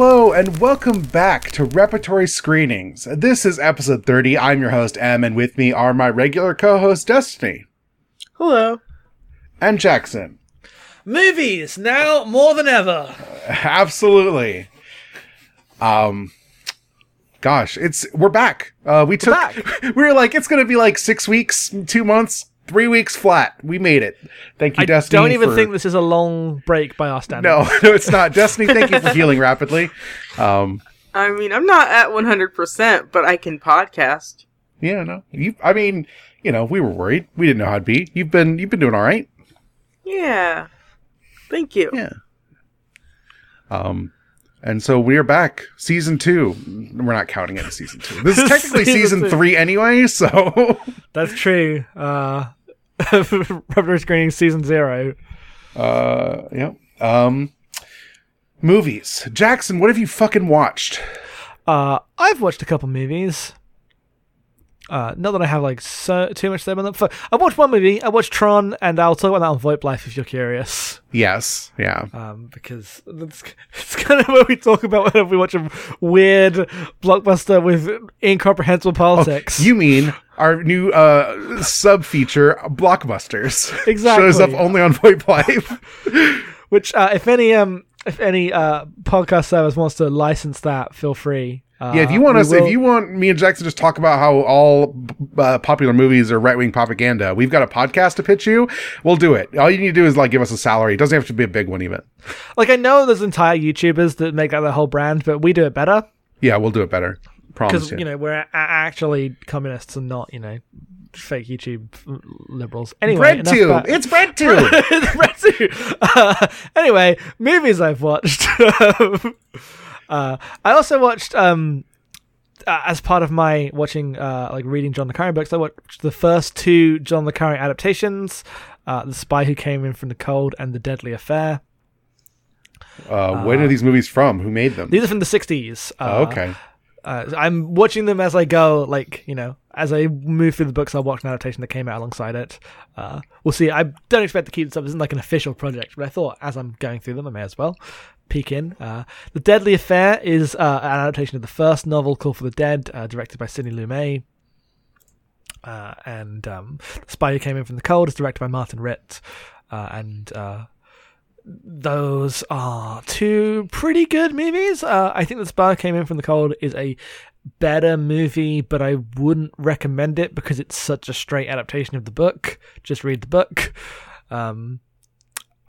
Hello and welcome back to Repertory Screenings. This is episode 30. I'm your host, M, and with me are my regular co host, Destiny Hello. and Jackson. Movies now more than ever. Absolutely. Um, gosh, it's we're back. Uh, we took back. we were like it's gonna be like six weeks, two months, three weeks flat. We made it. Thank you, I Destiny. don't even for- think this is a long break by our standards. No, no, it's not. Destiny, thank you for healing rapidly. Um, I mean, I'm not at 100%, but I can podcast. yeah, no, you. I mean, you know, we were worried. We didn't know how it'd be. You've been you've been doing all right. Yeah. Thank you. Yeah. Um, and so we're back, season two. We're not counting it as season two. This is technically Season season three anyway. So, That's true. Uh, Repertory Screening Season Zero. uh, yeah. Um, movies. Jackson, what have you fucking watched? Uh, I've watched a couple movies. Uh, not that I have like so too much time them. Fuck, I watched one movie. I watched Tron, and I'll talk about that on VoIP Life if you're curious. Yes, yeah. Um, because it's, it's kind of what we talk about whenever we watch a weird blockbuster with incomprehensible politics. You mean our new uh sub feature, Blockbusters? Exactly. Shows up only on VoIP Live. Which, uh, if any um, if any uh podcast service wants to license that, feel free. Uh, yeah, if you want we us, will- if you want me and Jackson to just talk about how all uh, popular movies are right wing propaganda, we've got a podcast to pitch you. We'll do it. All you need to do is like give us a salary. It doesn't have to be a big one, even. like, I know there's entire YouTubers that make that their whole brand, but we do it better Yeah, we'll do it better. Promise because you. you know we're a- actually communists and not you know fake YouTube liberals. Anyway, bread tube. about- It's bread tube. Red too. Uh, anyway, movies I've watched. uh, I also watched um, uh, as part of my watching uh, like reading John le Carre books. I watched the first two John le Carre adaptations: uh, "The Spy Who Came in from the Cold" and "The Deadly Affair." uh, when are these movies from? Who made them? These are from the '60s. Uh, Oh, okay. uh, I'm watching them as I go, like you know, as I move through the books, I'll watch an adaptation that came out alongside it. Uh, we'll see. I don't expect to keep this up. This isn't like an official project, but I thought as I'm going through them, I may as well peek in. Uh, the Deadly Affair is uh, an adaptation of the first novel, Call for the Dead, uh, directed by Sidney Lumet. Uh, and um, The Spy Who Came In From the Cold is directed by Martin Ritt. Uh, and uh, those are two pretty good movies. I think The Spy Who Came In From the Cold is a better movie, but I wouldn't recommend it because it's such a straight adaptation of the book. Just read the book. Um,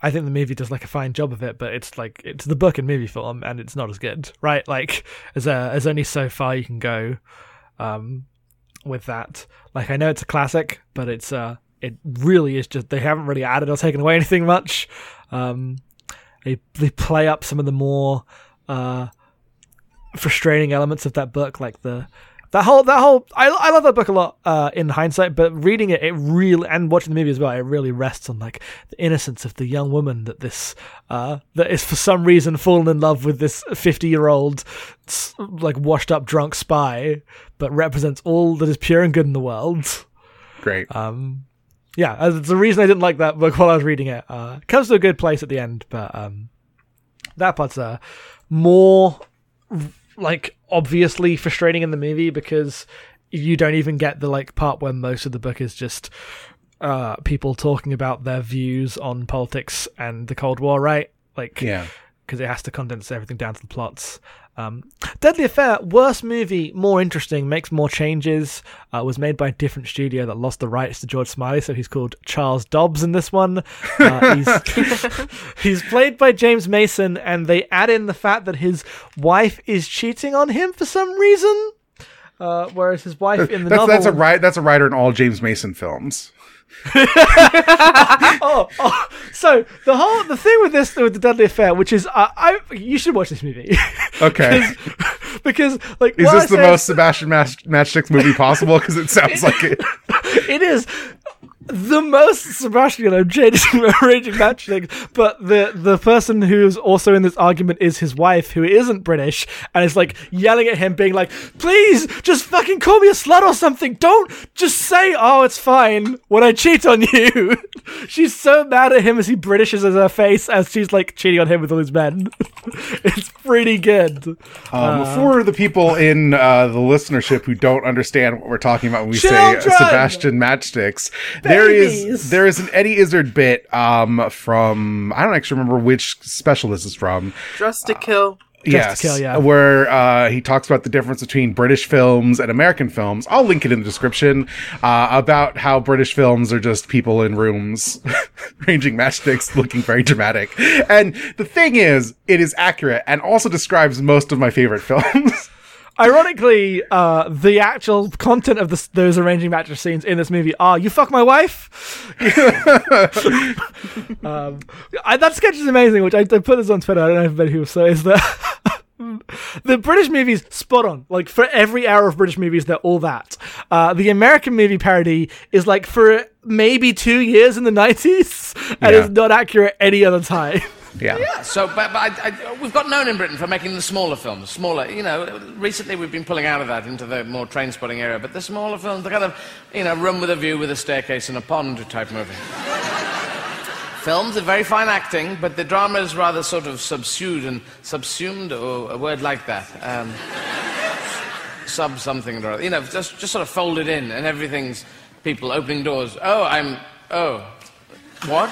I think the movie does like a fine job of it, but it's like it's the book and movie form, and it's not as good, right? Like, as a, as only so far you can go um, with that. Like, I know it's a classic, but it's uh, it really is just they haven't really added or taken away anything much. Um, they they play up some of the more uh, frustrating elements of that book, like the that whole that whole I, I love that book a lot uh, in hindsight, but reading it, it really and watching the movie as well, it really rests on like the innocence of the young woman that this uh, that is for some reason fallen in love with this fifty year old like washed up drunk spy, but represents all that is pure and good in the world. Great. Um, yeah, it's the reason I didn't like that book while I was reading it. Uh, it comes to a good place at the end, but um, that part's uh, more like obviously frustrating in the movie because you don't even get the like part where most of the book is just uh, people talking about their views on politics and the Cold War, right? Like, yeah. because it has to condense everything down to the plots. Um, Deadly Affair, worse movie, more interesting, makes more changes. Uh, was made by a different studio that lost the rights to George Smiley, so he's called Charles Dobbs in this one. Uh, he's, he's played by James Mason, and they add in the fact that his wife is cheating on him for some reason. Uh, whereas his wife in the That's novel, that's a right. That's a writer in all James Mason films. oh, oh, so the whole the thing with this with the Deadly Affair, which is uh, I you should watch this movie. Okay. because like Is what I this the most Sebastian Match- Matchsticks movie possible? Because it sounds like it. it is the most Sebastian I'm changing arranging matchsticks, but the the person who's also in this argument is his wife, who isn't British, and is like yelling at him, being like, "Please, just fucking call me a slut or something. Don't just say, oh, it's fine when I cheat on you." she's so mad at him as he Britishes her face as she's like cheating on him with all his men. it's pretty good. Um, for the people in uh, the listenership who don't understand what we're talking about when we say Sebastian matchsticks, there is Babies! there is an Eddie Izzard bit um, from I don't actually remember which special this is from. Dressed to Kill. yes, Kill, yeah. where uh, he talks about the difference between British films and American films. I'll link it in the description uh, about how British films are just people in rooms ranging matchsticks, looking very dramatic. And the thing is, it is accurate and also describes most of my favorite films. Ironically, uh, the actual content of this, those arranging mattress scenes in this movie are "You fuck my wife." um, I, that sketch is amazing. Which I, I put this on Twitter. I don't know if anybody who saw is that. The British movies spot on. Like for every hour of British movies, they're all that. Uh, the American movie parody is like for maybe two years in the nineties, and Yeah. is not accurate any other time. yeah. Yeah. So, but, but I, I, we've got known in Britain for making the smaller films. Smaller, you know, recently we've been pulling out of that into the more train spotting area, but the smaller films, the kind of, you know, room with a view with a staircase and a pond type movie. films are very fine acting, but the drama is rather sort of subsued and subsumed, or a word like that. Um, sub something or other. You know, just, just sort of folded in, and everything's people opening doors. Oh, I'm. Oh. What?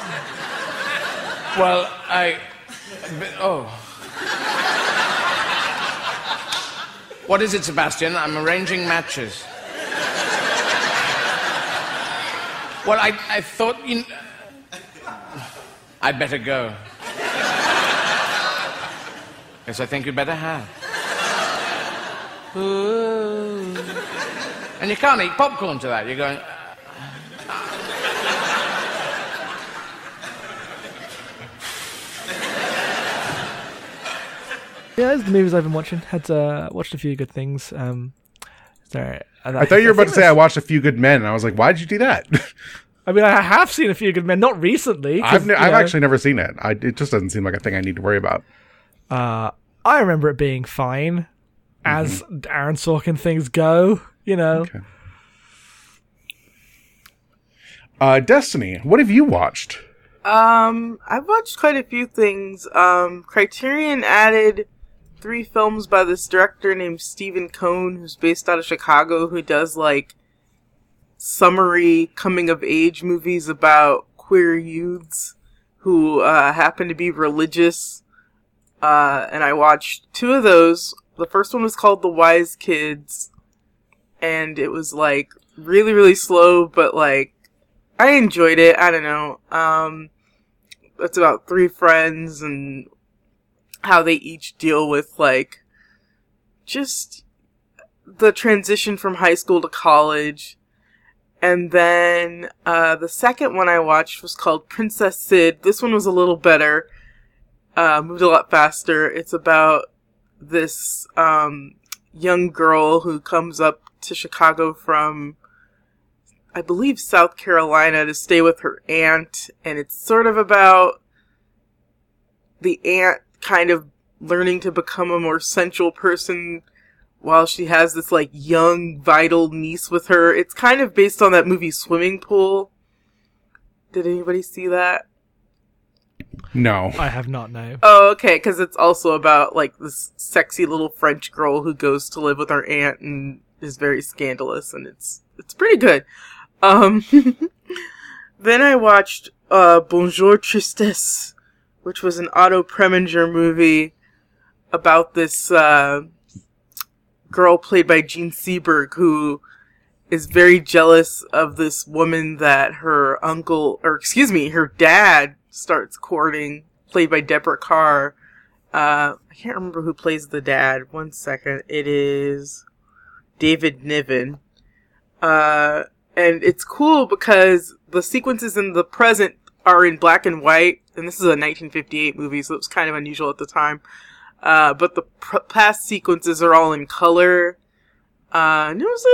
Well, I. Oh. What is it, Sebastian? I'm arranging matches. Well, I, I thought you. I'd better go. Yes, I think you'd better have. Ooh. And you can't eat popcorn to that. You're going. Yeah, those are the movies I've been watching. Had uh, watched a few good things. Um, is there, I thought you were about to say I watched A Few Good Men, and I was like, why did you do that? I mean, I have seen a few good men, not recently. I've, ne- I've know, actually never seen it. I, it just doesn't seem like a thing I need to worry about. Uh, I remember it being fine, as Aaron Sorkin things go. You know, Okay. Uh, Destiny, what have you watched? Um, I've watched quite a few things. Um, Criterion added three films by this director named Stephen Cone, who's based out of Chicago, who does like summary coming of age movies about queer youths who uh, happen to be religious. Uh, and I watched two of those. The first one was called The Wise Kids, and it was like really, really slow, but like I enjoyed it. I don't know. Um, it's about three friends and how they each deal with like just the transition from high school to college. And then uh, the second one I watched was called Princess Cyd. This one was a little better, uh, moved a lot faster. It's about this um, young girl who comes up to Chicago from I believe South Carolina to stay with her aunt, and it's sort of about the aunt kind of learning to become a more sensual person while she has this like young, vital niece with her. It's kind of based on that movie Swimming Pool. Did anybody see that? No. I have not no. Oh, okay, because it's also about like this sexy little French girl who goes to live with her aunt and is very scandalous, and it's it's pretty good. Um, then I watched uh, Bonjour Tristesse, which was an Otto Preminger movie about this uh, girl played by Jean Seberg who is very jealous of this woman that her uncle, or excuse me, her dad starts courting, played by Deborah Kerr. Uh, I can't remember who plays the dad. One second. It is David Niven. Uh, and it's cool because the sequences in the present are in black and white, and this is a 1958 movie, so it was kind of unusual at the time. Uh, but the pr- past sequences are all in color. Uh, and it was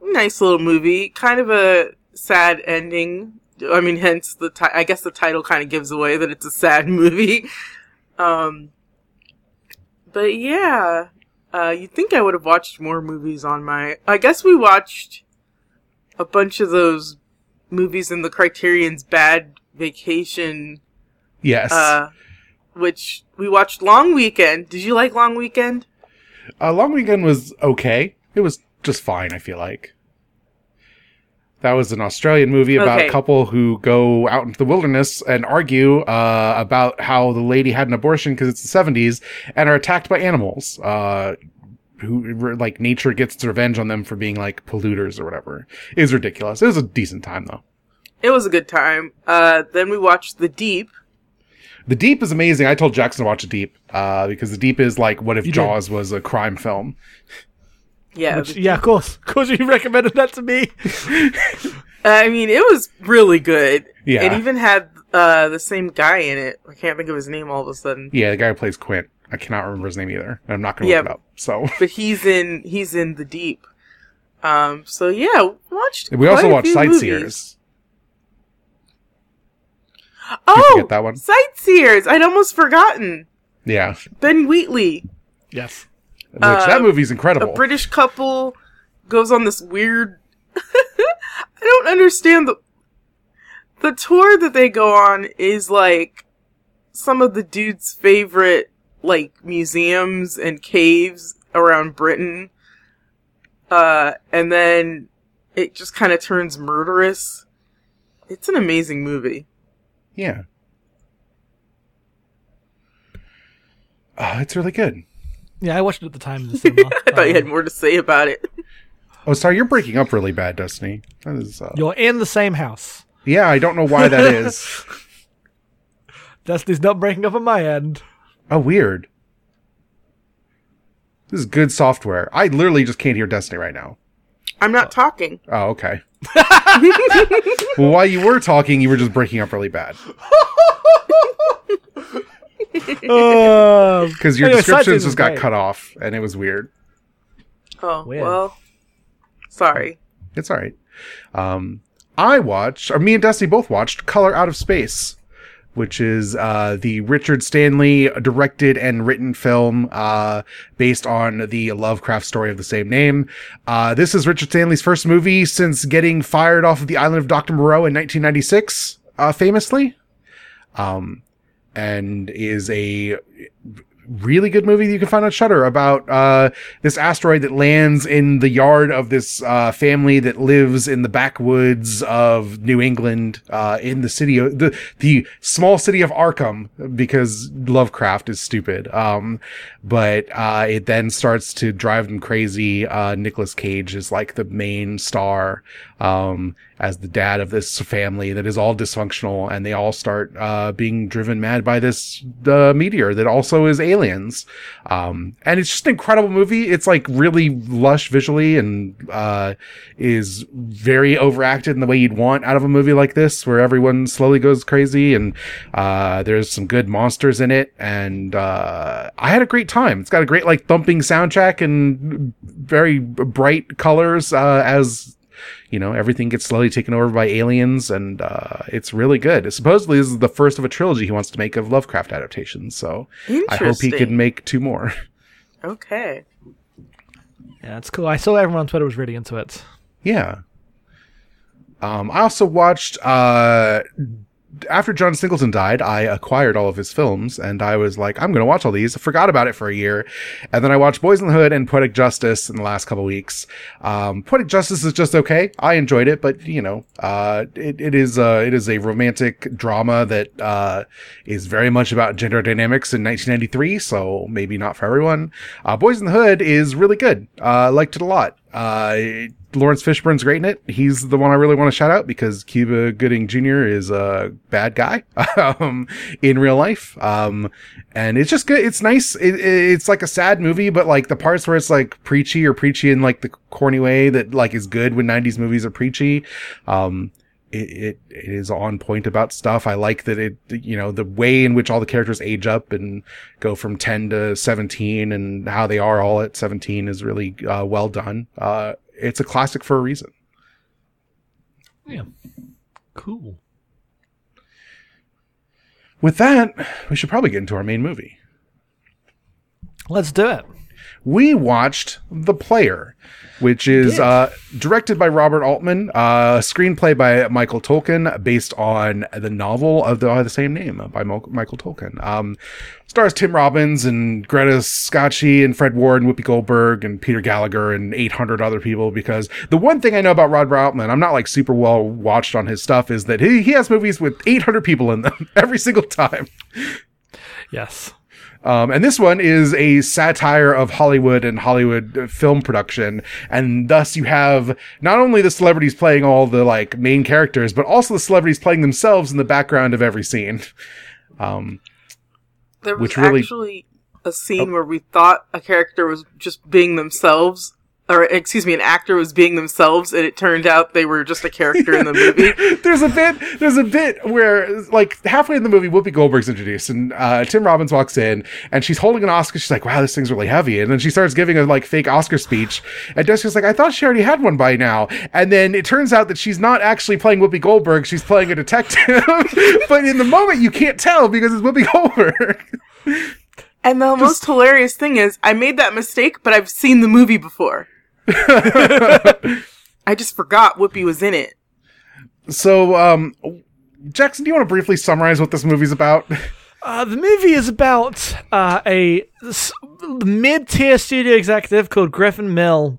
a nice little movie, kind of a sad ending. I mean, hence the ti- I guess the title kind of gives away that it's a sad movie. Um, but yeah, uh, you'd think I would have watched more movies on my. I guess we watched a bunch of those movies in the Criterion's Bad Vacation, Yes. uh, which we watched Long Weekend. Did you like Long Weekend? Uh, Long Weekend was okay. It was just fine, I feel like. That was an Australian movie about Okay. a couple who go out into the wilderness and argue uh, about how the lady had an abortion because it's the 70s and are attacked by animals. Uh, who, like, nature gets its revenge on them for being, like, polluters or whatever. It was ridiculous. It was a decent time, though. It was a good time. Uh, then we watched The Deep. The Deep is amazing. I told Jackson to watch The Deep uh, because The Deep is like what if You did. Jaws was a crime film. Yeah, Which, yeah, of course. Of course, you recommended that to me. I mean, it was really good. Yeah. It even had uh, the same guy in it. I can't think of his name all of a sudden. Yeah, the guy who plays Quint. I cannot remember his name either. and I'm not going to Yeah. look it up. So But he's in he's in the deep. Um. So yeah, we watched. we also a watched few Sightseers. movies. You Oh, forget that one? Sightseers. I'd almost forgotten. Yeah, Ben Wheatley, Yes. which Uh, that movie's a incredible. British couple, goes on this weird. I don't understand the the tour that they go on is like some of the dude's favorite like museums and caves around Britain. Uh, and then it just kind of turns murderous. It's an amazing movie. Yeah, uh, it's really good. Yeah, I watched it at the time in the cinema. I thought you had Um, more to say about it. Oh, sorry, you're breaking up really bad, Destiny. That is, uh, You're in the same house. yeah, I don't know why that is. Destiny's not breaking up on my end. Oh, weird. This is good software. I literally just can't hear Destiny right now. I'm not talking. Oh, okay. well, while you were talking, you were just breaking up really bad because your Anyway, descriptions just is got great. cut off, and it was weird. Oh, Weird. well. Sorry. It's all right. Um, I watched, or me and Dusty both watched Color Out of Space, which is uh, the Richard Stanley directed and written film uh, based on the Lovecraft story of the same name. Uh, this is Richard Stanley's first movie since getting fired off of the island of Dr. Moreau in 1996, uh, famously. Um, and is a really good movie that you can find on Shudder about uh, this asteroid that lands in the yard of this uh, family that lives in the backwoods of New England, uh, in the city of the the small city of Arkham, because Lovecraft is stupid. Um, but uh, it then starts to drive them crazy. Uh, Nicolas Cage is like the main star. Um, as the dad of this family that is all dysfunctional and they all start uh, being driven mad by this uh, meteor that also is aliens. Um, and it's just an incredible movie. It's like really lush visually and uh, is very overacted in the way you'd want out of a movie like this where everyone slowly goes crazy and uh, there's some good monsters in it. And uh, i had a great time. It's got a great like thumping soundtrack and very bright colors uh, as you know, everything gets slowly taken over by aliens, and uh, it's really good. Supposedly, this is the first of a trilogy he wants to make of Lovecraft adaptations. So I hope he can make two more. Okay. yeah, it's cool. I saw everyone on Twitter was really into it. yeah. Um, I also watched. Uh, after John Singleton died, I acquired all of his films, and I was like, I'm going to watch all these. I forgot about it for a year, and then I watched Boys in the Hood and Poetic Justice in the last couple weeks. Um, Poetic Justice is just okay. I enjoyed it, but you know, uh, it, it is uh, it is a romantic drama that uh, is very much about gender dynamics in 1993, so maybe not for everyone. Uh, Boys in the Hood is really good. Uh, liked it a lot. Uh, Laurence Fishburne's great in it. He's the one I really want to shout out because Cuba Gooding Jr. is a bad guy um, in real life. Um, and it's just good. It's nice. It, it's like a sad movie, but like the parts where it's like preachy or preachy in like the corny way that like is good when 90s movies are preachy. Um, it, it, it is on point about stuff. I like that it, you know, the way in which all the characters age up and go from 10 to 17 and how they are all at 17 is really uh, well done. Uh, it's a classic for a reason. Yeah. Cool. With that, we should probably get into our main movie. Let's do it. we watched The Player, which is uh, directed by Robert Altman, uh, screenplay by Michael Tolkin, based on the novel of the, uh, the same name by Mo- Michael Tolkin. Um, stars Tim Robbins and Greta Scacchi and Fred Ward and Whoopi Goldberg and Peter Gallagher and 800 other people. Because the one thing I know about Robert Altman, I'm not like super well watched on his stuff, is that he, he has movies with 800 people in them every single time. Yes. Um, and this one is a satire of Hollywood and Hollywood film production. And thus you have not only the celebrities playing all the like main characters, but also the celebrities playing themselves in the background of every scene. Um, There was Which really- actually a scene where we thought a character was just being themselves, or excuse me, an actor was being themselves, and it turned out they were just a character in the movie. there's a bit, there's a bit where like halfway in the movie, Whoopi Goldberg's introduced and, uh, Tim Robbins walks in and she's holding an Oscar. She's like, wow, this thing's really heavy. And then she starts giving a like fake Oscar speech. And Jessica's like, I thought she already had one by now. And then it turns out that she's not actually playing Whoopi Goldberg. She's playing a detective. but in the moment, you can't tell because it's Whoopi Goldberg. And the most hilarious thing is, I made that mistake, but I've seen the movie before. I just forgot Whoopi was in it. so, um, Jackson, do you want to briefly summarize what this movie's about? Uh, the movie is about uh, a s- mid-tier studio executive called Griffin Mill,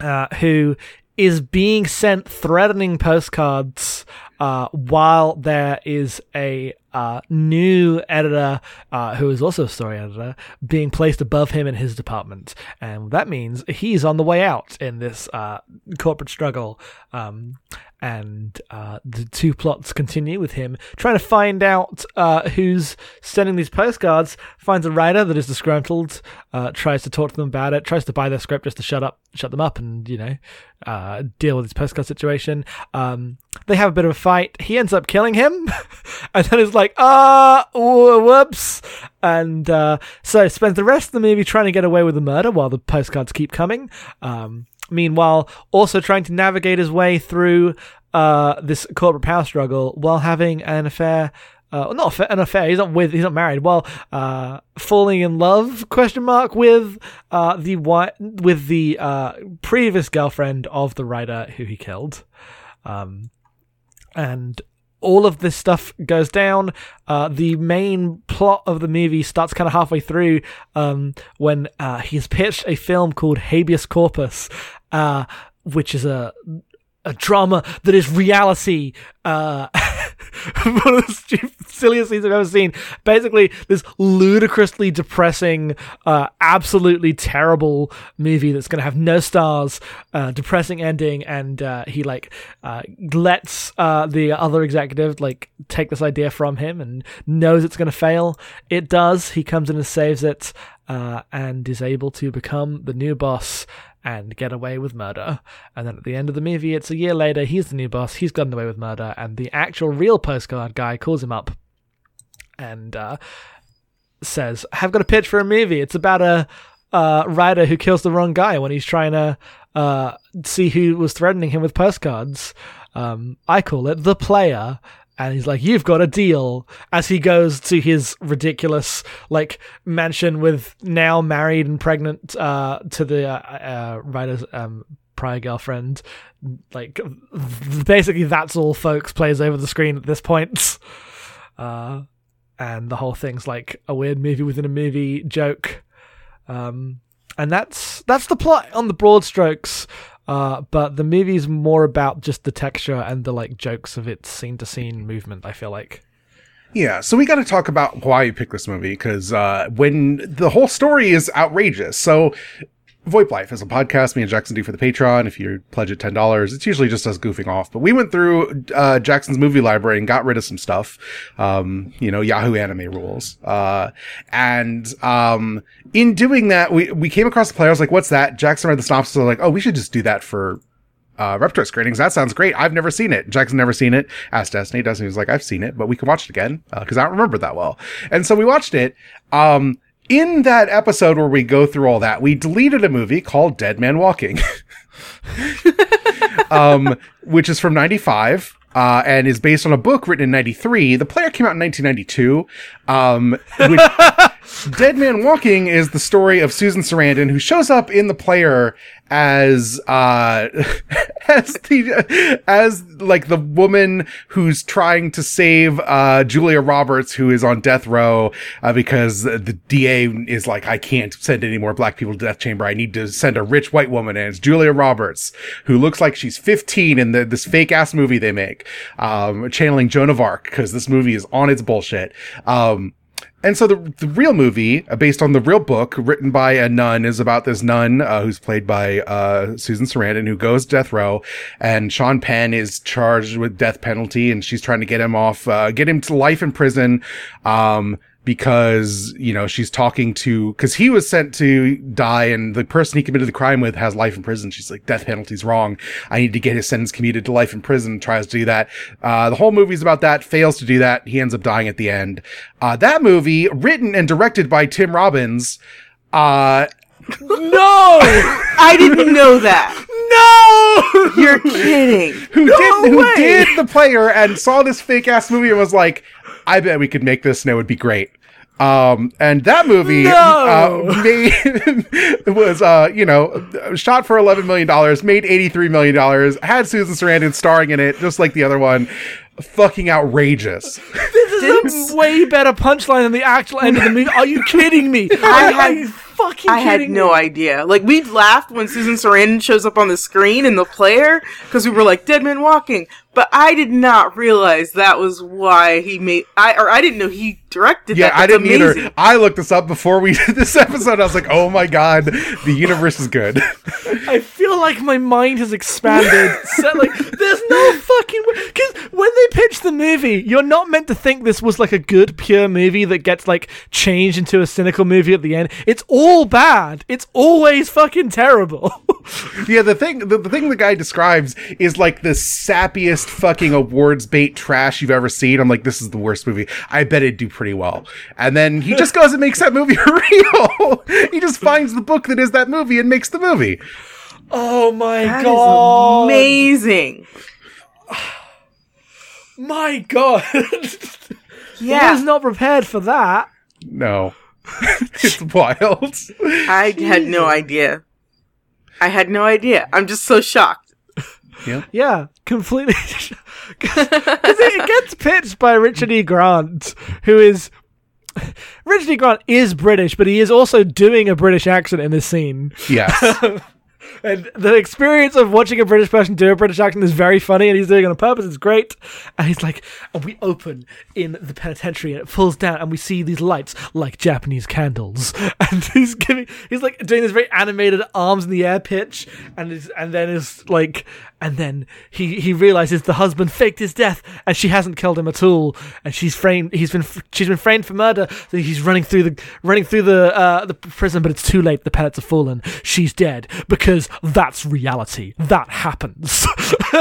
uh, who is being sent threatening postcards uh, while there is a uh, new editor uh, who is also a story editor being placed above him in his department, and that means he's on the way out in this uh, corporate struggle. Um, and uh, the two plots continue with him trying to find out uh, who's sending these postcards. Finds a writer that is disgruntled, uh, tries to talk to them about it, tries to buy their script just to shut up, shut them up, and you know, uh, deal with this postcard situation. Um, they have a bit of a fight. He ends up killing him, and then is like, ah, wh- whoops, and uh, so spends the rest of the movie trying to get away with the murder while the postcards keep coming. Um, meanwhile, also trying to navigate his way through uh, this corporate power struggle while having an affair. Uh, not an affair. He's not with. He's not married. Well, uh, falling in love? Question mark with uh, the wi- with the uh, previous girlfriend of the writer who he killed. Um, and all of this stuff goes down. Uh, the main plot of the movie starts kind of halfway through um, when uh, he's pitched a film called Habeas Corpus, uh, which is a a drama that is reality. One of the stupid, silliest things I've ever seen. Basically, this ludicrously depressing, uh, absolutely terrible movie that's going to have no stars, uh, depressing ending, and uh, he like uh, lets uh, the other executive like take this idea from him and knows it's going to fail. It does. He comes in and saves it, uh, and is able to become the new boss and get away with murder. And then at the end of the movie, it's a year later, he's the new boss, he's gotten away with murder, and the actual real postcard guy calls him up and uh, says, I've got a pitch for a movie. It's about a uh, writer who kills the wrong guy when he's trying to uh, see who was threatening him with postcards. Um, I call it The Player. And he's like, "You've got a deal." As he goes to his ridiculous like mansion with now married and pregnant uh, to the uh, uh, writer's um, prior girlfriend, like basically that's all folks plays over the screen at this point. Uh, and the whole thing's like a weird movie within a movie joke. Um, and that's that's the plot on the broad strokes. Uh, but the movie's more about just the texture and the like jokes of its scene to scene movement. I feel like. Yeah, so we got to talk about why you picked this movie because uh, when the whole story is outrageous. So, VoIP Life is a podcast me and Jackson do for the Patreon. If you pledge at ten dollars, it's usually just us goofing off. But we went through uh, Jackson's movie library and got rid of some stuff. Um, you know, Yahoo Anime rules. Uh, and um, in doing that, we we came across the player. I was like, "What's that?" Jackson read the synopsis. Was like, "Oh, we should just do that for uh, Reptar screenings. That sounds great. I've never seen it. Jackson never seen it. Asked Destiny. Destiny was like, I've seen it, but we can watch it again because I don't remember that well. And so we watched it. Um, in that episode where we go through all that, we deleted a movie called Dead Man Walking. um, which is from 95. Uh, and is based on a book written in 93. The player came out in 1992. Um, which, Dead Man Walking is the story of Susan Sarandon, who shows up in the player as, uh, as the, as like the woman who's trying to save, uh, Julia Roberts, who is on death row, uh, because the DA is like, I can't send any more black people to death chamber. I need to send a rich white woman. And it's Julia Roberts, who looks like she's 15 in the, this fake ass movie they make, um, channeling Joan of Arc, because this movie is on its bullshit. Um, and so the, the real movie, uh, based on the real book written by a nun, is about this nun uh, who's played by uh, Susan Sarandon, who goes death row, and Sean Penn is charged with death penalty, and she's trying to get him off, uh, get him to life in prison. Um, because you know she's talking to because he was sent to die and the person he committed the crime with has life in prison she's like death penalty's wrong i need to get his sentence commuted to life in prison tries to do that uh, the whole movie's about that fails to do that he ends up dying at the end uh, that movie written and directed by tim robbins uh No, I didn't know that. no. You're kidding. who did who way! did the player and saw this fake ass movie and was like, I bet we could make this and it would be great. Um, and that movie No! uh, made was uh, you know shot for eleven million dollars, made eighty three million dollars, had Susan Sarandon starring in it, just like the other one. Fucking outrageous. This is a way better punchline than the actual end of the movie. Are you kidding me? I had- fucking I had kidding no me? idea. Like we laughed when Susan Sarandon shows up on the screen in the player because we were like Dead Man Walking, but I did not realize that was why he made. I or I didn't know he directed Yeah, that. I didn't amazing. either. I looked this up before we did this episode. I was like, oh my god, the universe is good. I feel like my mind has expanded. so, like, there's no fucking because when they pitch the movie, you're not meant to think this was like a good, pure movie that gets like changed into a cynical movie at the end. It's all bad. It's always fucking terrible. Yeah, the thing the, the thing the guy describes is like the sappiest fucking awards bait trash you've ever seen. I'm like, this is the worst movie. I bet it'd do pretty well. And then he just goes and makes that movie real. he just finds the book that is that movie and makes the movie. oh my That is god! amazing. My god! I Yeah, was not prepared for that. No. it's wild. I had no idea. I had no idea. I'm just so shocked. Yeah, Yeah. completely. Because it gets pitched by Richard E. Grant, who is. Richard E. Grant is British, but he is also doing a British accent in this scene. Yes. And the experience of watching a British person do a British accent is very funny, and he's doing it on purpose. It's great. And he's like, and we open in the penitentiary, and it pulls down, and we see these lights like Japanese candles. And he's giving, he's like doing this very animated arms in the air pitch, and is, and then is like, and then he he realizes the husband faked his death, and she hasn't killed him at all, and she's framed. He's been she's been framed for murder. So he's running through the running through the uh, the prison, but it's too late. The pellets have fallen. She's dead because that's reality. That happens.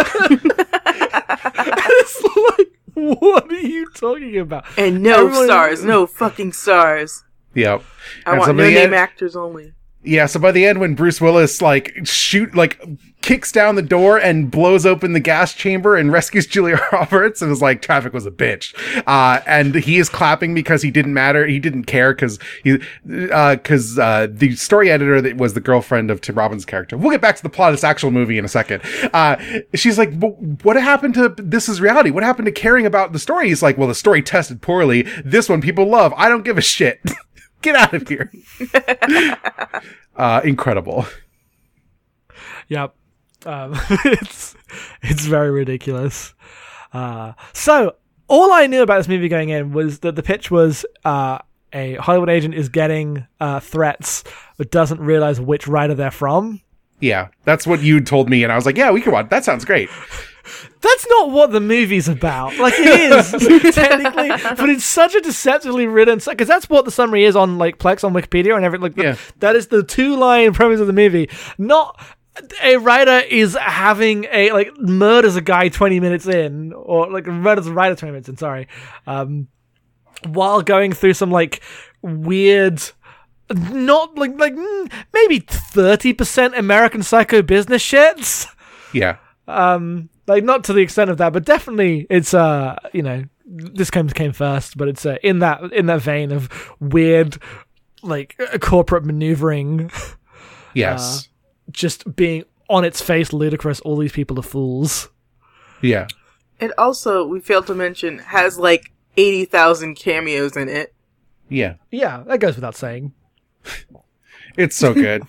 it's like, what are you talking about? And no Everyone- stars, no fucking stars. yep. I And want no name end- actors only. Yeah, so by the end, when Bruce Willis like shoot like kicks down the door and blows open the gas chamber and rescues Julia Roberts, and was like traffic was a bitch, uh, and he is clapping because he didn't matter, he didn't care because he because uh, the story editor that was the girlfriend of Tim Robbins' character. We'll get back to the plot of this actual movie in a second. Uh, she's like, what happened to this is reality? What happened to caring about the story? He's like, well, the story tested poorly. This one people love. I don't give a shit. Get out of here. uh, incredible. Yep. Um, it's it's very ridiculous. Uh, so all I knew about this movie going in was that the pitch was uh, a Hollywood agent is getting uh, threats but doesn't realize which writer they're from. Yeah, that's what you told me, and I was like, "Yeah, we can watch. That sounds great." That's not what the movie's about. Like it is technically, but it's such a deceptively written because that's what the summary is on like Plex on Wikipedia and everything. Like the- Yeah. that is the two line premise of the movie. Not a writer is having a like murders a guy twenty minutes in, or like murders a writer twenty minutes in. Sorry, um, while going through some like weird. Not like like mm, maybe thirty percent American Psycho business shits. Yeah, Um, like not to the extent of that, but definitely it's uh, you know, this came came first, but it's uh, in that in that vein of weird, like uh, corporate maneuvering, Yes. just being on its face ludicrous. All these people are fools. yeah. It also, we failed to mention, has like 80,000 cameos in it. Yeah. Yeah, that goes without saying. It's so good.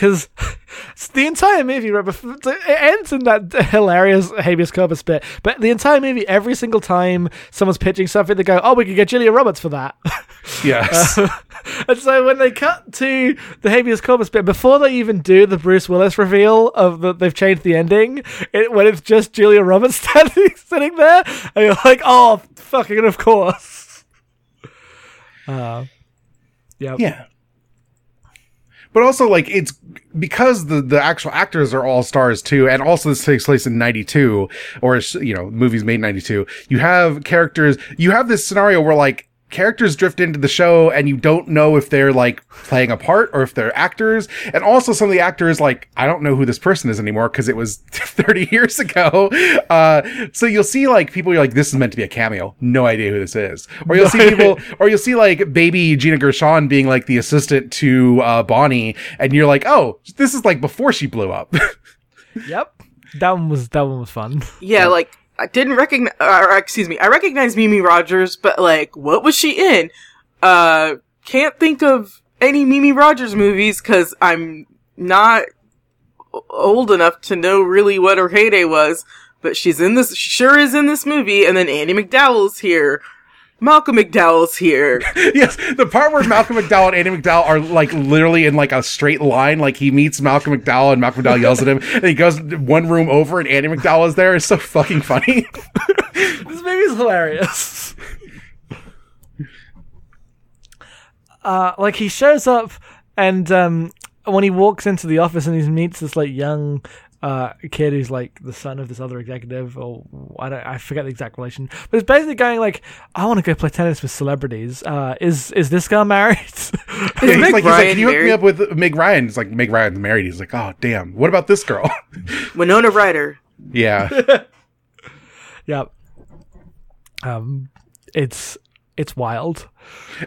Because the entire movie it ends in that hilarious habeas corpus bit but the entire movie every single time someone's pitching something they go oh we could get julia roberts for that yes. and so when they cut to the habeas corpus bit before they even do the bruce willis reveal of that they've changed the ending it, when it's just julia roberts standing sitting there and you're like oh fucking of course uh, yeah yeah. But also, like, it's because the, the actual actors are all stars too, and also this takes place in 92, or, you know, movies made in 92. You have characters, you have this scenario where, like, characters drift into the show and you don't know if they're like playing a part or if they're actors. And also some of the actors, like, I don't know who this person is anymore because it was 30 years ago. Uh, so you'll see like people, you're like, this is meant to be a cameo. No idea who this is. Or you'll see people, or you'll see like baby Gina Gershon being like the assistant to, uh, Bonnie. And you're like, oh, this is like before she blew up. yep that one was that one was fun Yeah, like, I didn't recognize, or excuse me, I recognize Mimi Rogers, but like, what was she in? Uh, can't think of any Mimi Rogers movies because I'm not old enough to know really what her heyday was. But she's in this, she sure is in this movie, and then Andie MacDowell's here. Malcolm McDowell's here. yes, the part where Malcolm McDowell and Andie MacDowell are like literally in like a straight line. Like he meets Malcolm McDowell and Malcolm McDowell yells at him, and he goes one room over, and Andie MacDowell is there. It's so fucking funny. this movie is hilarious. uh, like he shows up, and um, when he walks into the office and he meets this like young uh, kid who's like the son of this other executive, or I don't, I forget the exact relation, but it's basically going like, I want to go play tennis with celebrities. Uh, is is this girl married? Yeah, he's Meg like, he's like, can you hook me up with Meg Ryan? It's like Meg Ryan's married. He's like, oh damn, what about this girl? Winona Ryder. yeah, yep. Um, it's it's wild.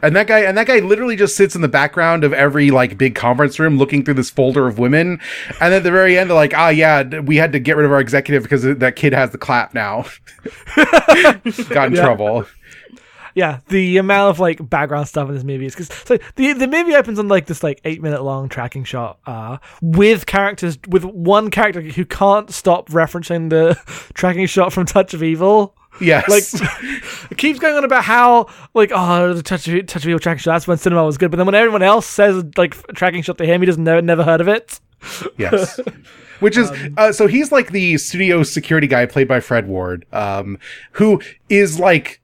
And that guy, and that guy literally just sits in the background of every like big conference room, looking through this folder of women, and at the very end, they're like, ah, yeah, we had to get rid of our executive because that kid has the clap now. Got in trouble. yeah, the amount of like background stuff in this movie is because so the the movie opens on like this like eight minute long tracking shot uh with characters with one character who can't stop referencing the tracking shot from Touch of Evil. Yes, Like it keeps going on about how like oh the Touch of Touch of Evil tracking shot that's when cinema was good, but then when everyone else says like tracking shot to him, he doesn't know never heard of it. Yes. Which is uh, so he's like the studio security guy played by Fred Ward, um, who is like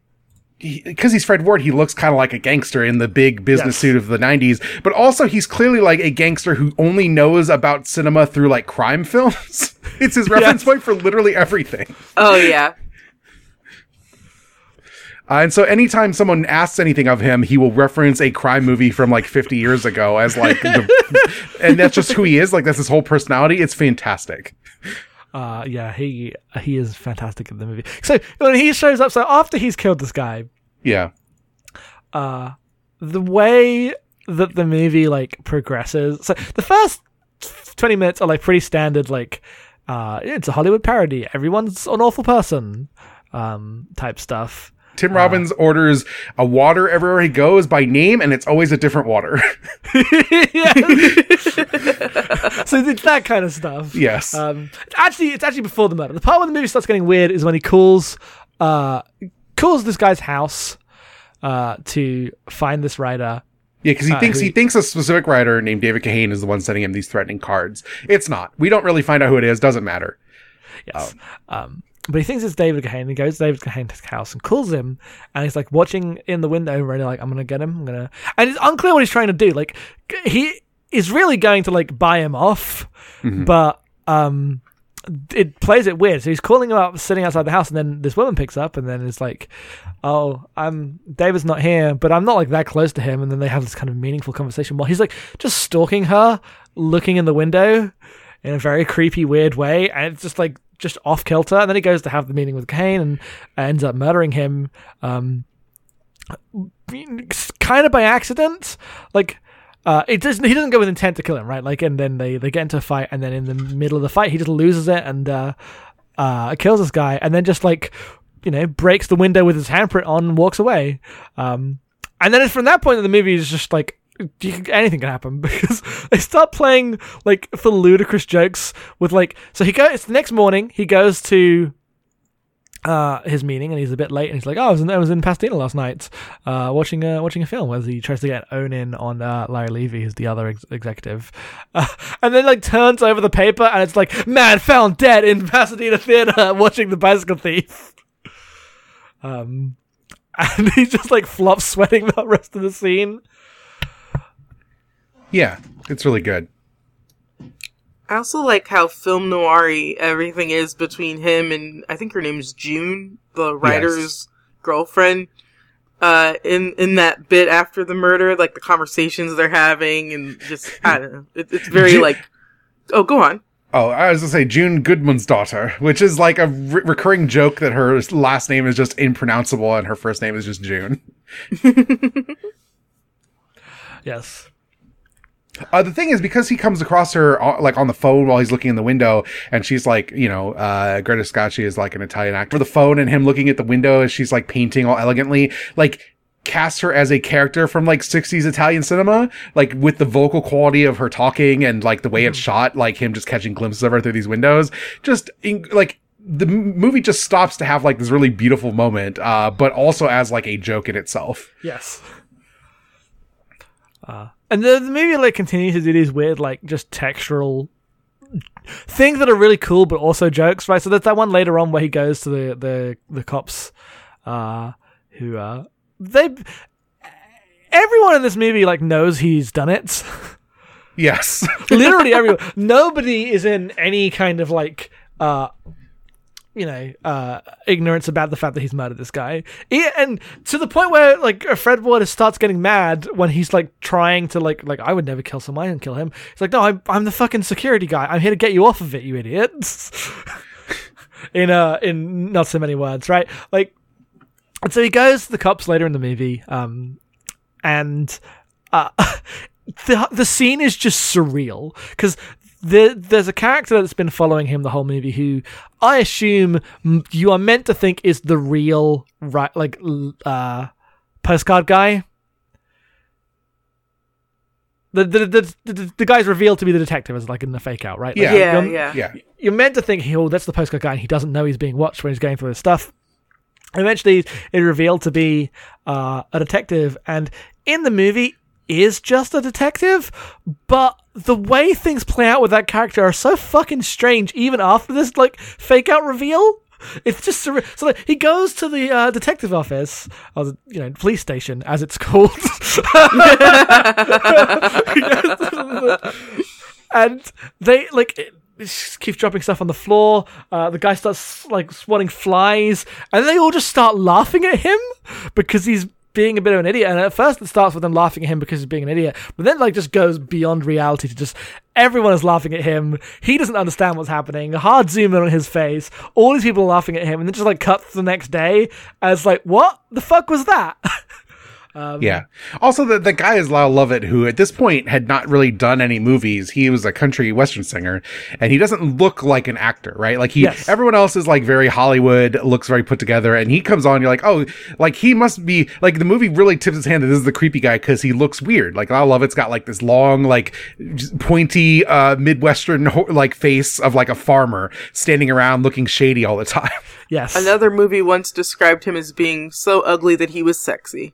because he's Fred Ward, he looks kind of like a gangster in the big business Yes. suit of the '90s. But also, he's clearly like a gangster who only knows about cinema through like crime films. it's his reference Yes. point for literally everything. Oh yeah. Uh, and so, anytime someone asks anything of him, he will reference a crime movie from like 50 years ago as like, the, and that's just who he is. Like that's his whole personality. It's fantastic. Uh yeah, he he is fantastic in the movie. So when he shows up, so after he's killed this guy, Yeah. uh the way that the movie like progresses so the first 20 minutes are like pretty standard like uh it's a hollywood parody everyone's an awful person um type stuff Tim Robbins orders a water everywhere he goes by name, and it's always a different water. So it's that kind of stuff yes. um actually it's actually before the murder the part where the movie starts getting weird is when he calls uh calls this guy's house uh to find this writer yeah, because he uh, thinks he he- thinks a specific writer named David Kahane is the one sending him these threatening cards. It's not. We don't really find out who it is. Doesn't matter. Yes. Um, but he thinks it's David Kahane. He goes to David Kahane's house and calls him, and he's like watching in the window, ready, like, I'm gonna get him. I'm gonna. And it's unclear what he's trying to do. Like, he is really going to like buy him off, but um, it plays it weird. So he's calling him up, sitting outside the house, and then this woman picks up, and then it's like, "Oh, I'm David's not here, but I'm not like that close to him." And then they have this kind of meaningful conversation while he's like just stalking her, looking in the window. in a very creepy, weird way, and it's just like just off kilter. And then he goes to have the meeting with Kane and ends up murdering him, um, kind of by accident. Like, uh, it doesn't. He doesn't go with intent to kill him, right? Like, and then they they get into a fight, and then in the middle of the fight, he just loses it and uh, uh, kills this guy, and then just like you know breaks the window with his handprint on and walks away. Um, and then it's from that point in the movie, is just like you anything can happen because they start playing like for ludicrous jokes with like so he goes the next morning he goes to uh his meeting and he's a bit late and he's like oh I was in, I was in Pasadena last night uh watching uh watching a film as he tries to get own in on uh Larry Levy who's the other ex- executive. And then like turns over the paper and it's like man found dead in Pasadena theater watching the bicycle thief. Um and he just like flops sweating the rest of the scene Yeah, it's really good. I also like how film noir everything is between him and I think her name is June, the writer's girlfriend. Uh, in in that bit after the murder, like the conversations they're having, and just I don't know, it, it's very Ju- like. Oh, go on. Oh, I was gonna say June Gudmundsdottir, which is like a re- recurring joke that her last name is just impronounceable and her first name is just June. yes Uh, the thing is, because he comes across her uh, like on the phone while he's looking in the window, and she's like, you know, uh, Greta Scacchi is like an Italian actor. For the phone and him looking at the window as she's like painting all elegantly, like casts her as a character from like 60s Italian cinema, like with the vocal quality of her talking and like the way it's shot, like him just catching glimpses of her through these windows. Just in, like the m- movie just stops to have like this really beautiful moment, uh, but also as like a joke in itself. Yes. Uh, and the, the movie like continues to do these weird like just textural things that are really cool, but also jokes, right? So there's that one later on where he goes to the the the cops, uh, who uh they everyone in this movie like knows he's done it. Yes. Literally everyone. Nobody is in any kind of like uh you know, uh, ignorance about the fact that he's murdered this guy, He- and to the point where like Fred Waters starts getting mad when he's like trying to like like I would never kill someone and kill him. He's like, no, I'm I'm the fucking security guy. I'm here to get you off of it, you idiots. in uh in not so many words, right? Like, and so he goes to the cops later in the movie, um, and uh, the the scene is just surreal because there, there's a character that's been following him the whole movie who I assume you are meant to think is the real right like uh postcard guy. The the, the the the guy's revealed to be the detective as like in the fake out, right? Like, Yeah. Yeah, you're- yeah. yeah. you're meant to think, he oh, that's the postcard guy, and he doesn't know he's being watched when he's going through his stuff. Eventually, it revealed to be uh, a detective, and in the movie is just a detective, but the way things play out with that character are so fucking strange. Even after this, like fake out reveal, it's just so. Like, he goes to the uh, detective office, or the you know police station, as it's called. and they like it keeps dropping stuff on the floor. Uh, the guy starts like swatting flies, and they all just start laughing at him because he's being a bit of an idiot. And at first, it starts with them laughing at him because he's being an idiot, but then like just goes beyond reality to just everyone is laughing at him. He doesn't understand what's happening. Hard zoom in on his face. All these people are laughing at him, and then just like cuts the next day as like, what the fuck was that? Yeah. Also, the, the guy is Lyle Lovett, who at this point had not really done any movies. He was a country western singer, and he doesn't look like an actor, right? Like he, Yes. everyone else is like very Hollywood, looks very put together, and he comes on, you're like, oh, like he must be like the movie really tips his hand that this is the creepy guy because he looks weird. Like Lyle Lovett's got like this long, like pointy, uh, midwestern ho- like face of like a farmer standing around looking shady all the time. yes. Another movie once described him as being so ugly that he was sexy.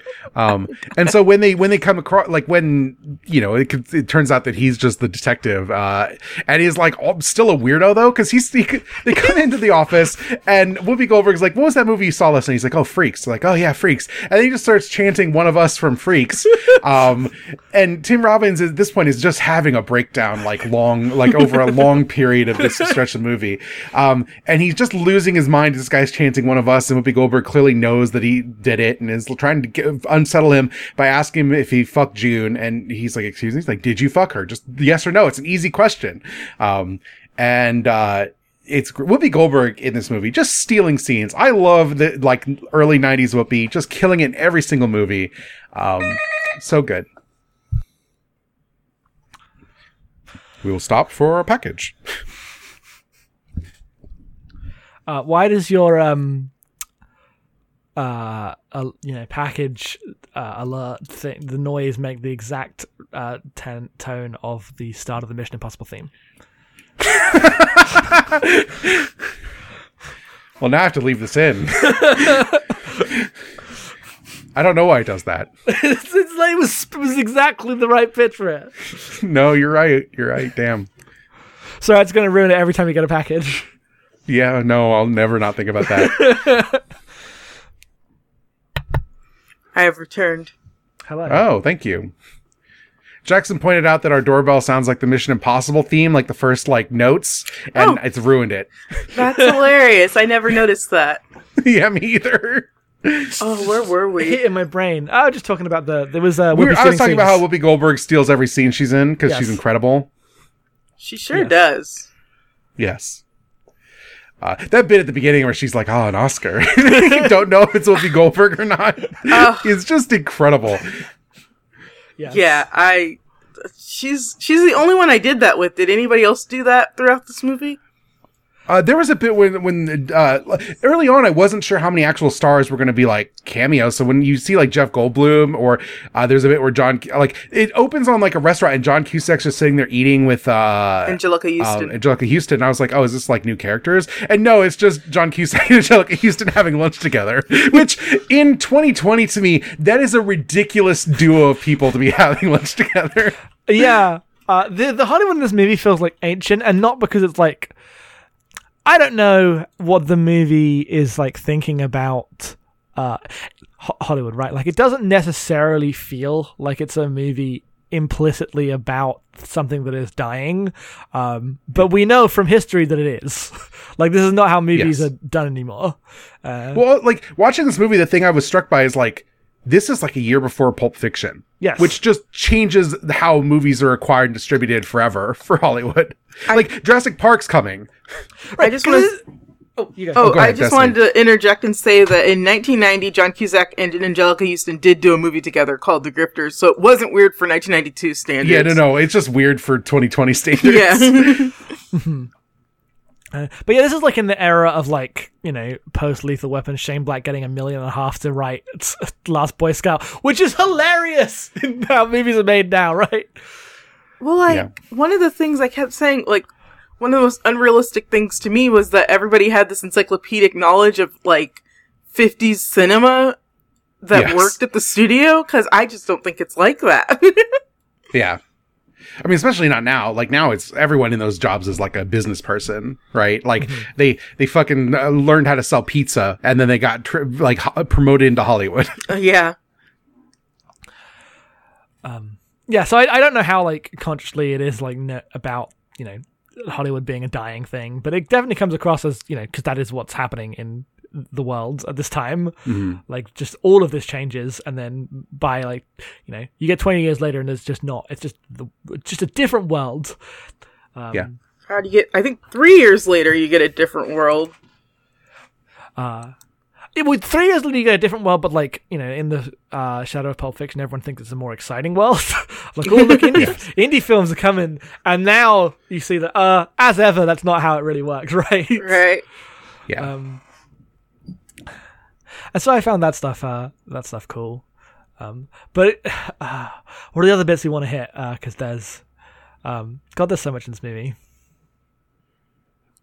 Um, and so when they when they come across like when you know it, it turns out that he's just the detective, uh, and he's like all, still a weirdo though because he's he, they come into the office and Whoopi Goldberg's like, "What was that movie you saw last night?" He's like, "Oh, Freaks." They're like, "Oh yeah, Freaks," and he just starts chanting "One of Us" from Freaks. Um, and Tim Robbins at this point is just having a breakdown like long like over a long period of this stretch of the movie, um, and he's just losing his mind. This guy's chanting "One of Us," and Whoopi Goldberg clearly knows that he did it and is trying to give unsettle him by asking him if he fucked June, and he's like, "Excuse me." He's like, "Did you fuck her?" Just yes or no. It's an easy question. Um, and uh, it's Whoopi Goldberg in this movie, just stealing scenes. I love the like early '90s Whoopi, just killing it in every single movie. Um, so good. We will stop for a package. Uh, why does your um uh, uh you know package uh, alert thing the noise make the exact uh ten- tone of the start of the Mission Impossible theme? Well, now I have to leave this in. I don't know why it does that. it's, it's like it was, it was exactly the right pitch for it. No, you're right. You're right. Damn. So it's going to ruin it every time you get a package. Yeah, no, I'll never not think about that. I have returned. Hello. oh, thank you. Jackson pointed out that our doorbell sounds like the Mission Impossible theme, like the first like notes, and Oh. it's ruined it. That's hilarious. I never noticed that. yeah, me either. Oh, where were we? hit in my brain. I was just talking about the there was uh, We were- I was stealing talking about how. Whoopi Goldberg steals every scene she's in because she's incredible. She sure Yes. does. Yes. Uh, that bit at the beginning where she's like, "Oh, an Oscar," don't know if it's Whoopi Goldberg or not. Oh. It's just incredible. Yes. Yeah, I. She's she's the only one I did that with. Did anybody else do that throughout this movie? Uh, there was a bit when when uh, early on, I wasn't sure how many actual stars were going to be like cameos. So when you see like Jeff Goldblum, or uh, there's a bit where John like it opens on like a restaurant and John Cusack's just sitting there eating with uh, Anjelica Huston. Um, Anjelica Huston. And I was like, oh, is this like new characters? And no, it's just John Cusack and Anjelica Huston having lunch together. Which in 2020 to me, that is a ridiculous duo of people to be having lunch together. yeah. Uh, the the Hollywood in this movie feels like ancient, and not because it's like I don't know what the movie is like thinking about uh, Ho- Hollywood, right? Like it doesn't necessarily feel like it's a movie implicitly about something that is dying, um, but we know from history that it is. like this is not how movies Yes. are done anymore. Uh, Well, like watching this movie, the thing I was struck by is like this is like a year before Pulp Fiction. Yes. Which just changes how movies are acquired and distributed forever for Hollywood. like Jurassic Park's coming. I just want to. oh, you guys. Oh, oh, go I just Destiny. wanted to interject and say that in 1990, John Cusack and Anjelica Huston did do a movie together called The Grifters, so it wasn't weird for 1992 standards. Yeah, no, no. It's just weird for 2020 standards. Yeah. Uh, but yeah, this is like in the era of like you know post Lethal Weapon, Shane Black getting a million and a half to write Last Boy Scout, which is hilarious in how movies are made now, right? Well, like Yeah. one of the things I kept saying, like one of the most unrealistic things to me was that everybody had this encyclopedic knowledge of like 50s cinema that Yes. worked at the studio because I just don't think it's like that. Yeah. I mean, especially not now. Like now, it's everyone in those jobs is like a business person, right? Like they they fucking uh, learned how to sell pizza, and then they got tr- like ho- promoted into Hollywood. Uh, yeah. Yeah, so I, I don't know how like consciously it is like no, about you know Hollywood being a dying thing, but it definitely comes across as you know because that is what's happening in the world at this time. Like just all of this changes, and then by like you know you get twenty years later, and it's just not. It's just the, just a different world. Um, Yeah. How do you get? I think three years later you get a different world. Uh, it would three years later you get a different world, but like you know, in the uh, Shadow of Pulp Fiction, everyone thinks it's a more exciting world. like, oh look, indie, indie films are coming, and now you see that, uh, as ever, that's not how it really works, right? Right. Yeah. Um, and so I found that stuff, uh, that stuff cool. Um, but uh, what are the other bits we want to hit? Because there's, um, God, there's so much in this movie.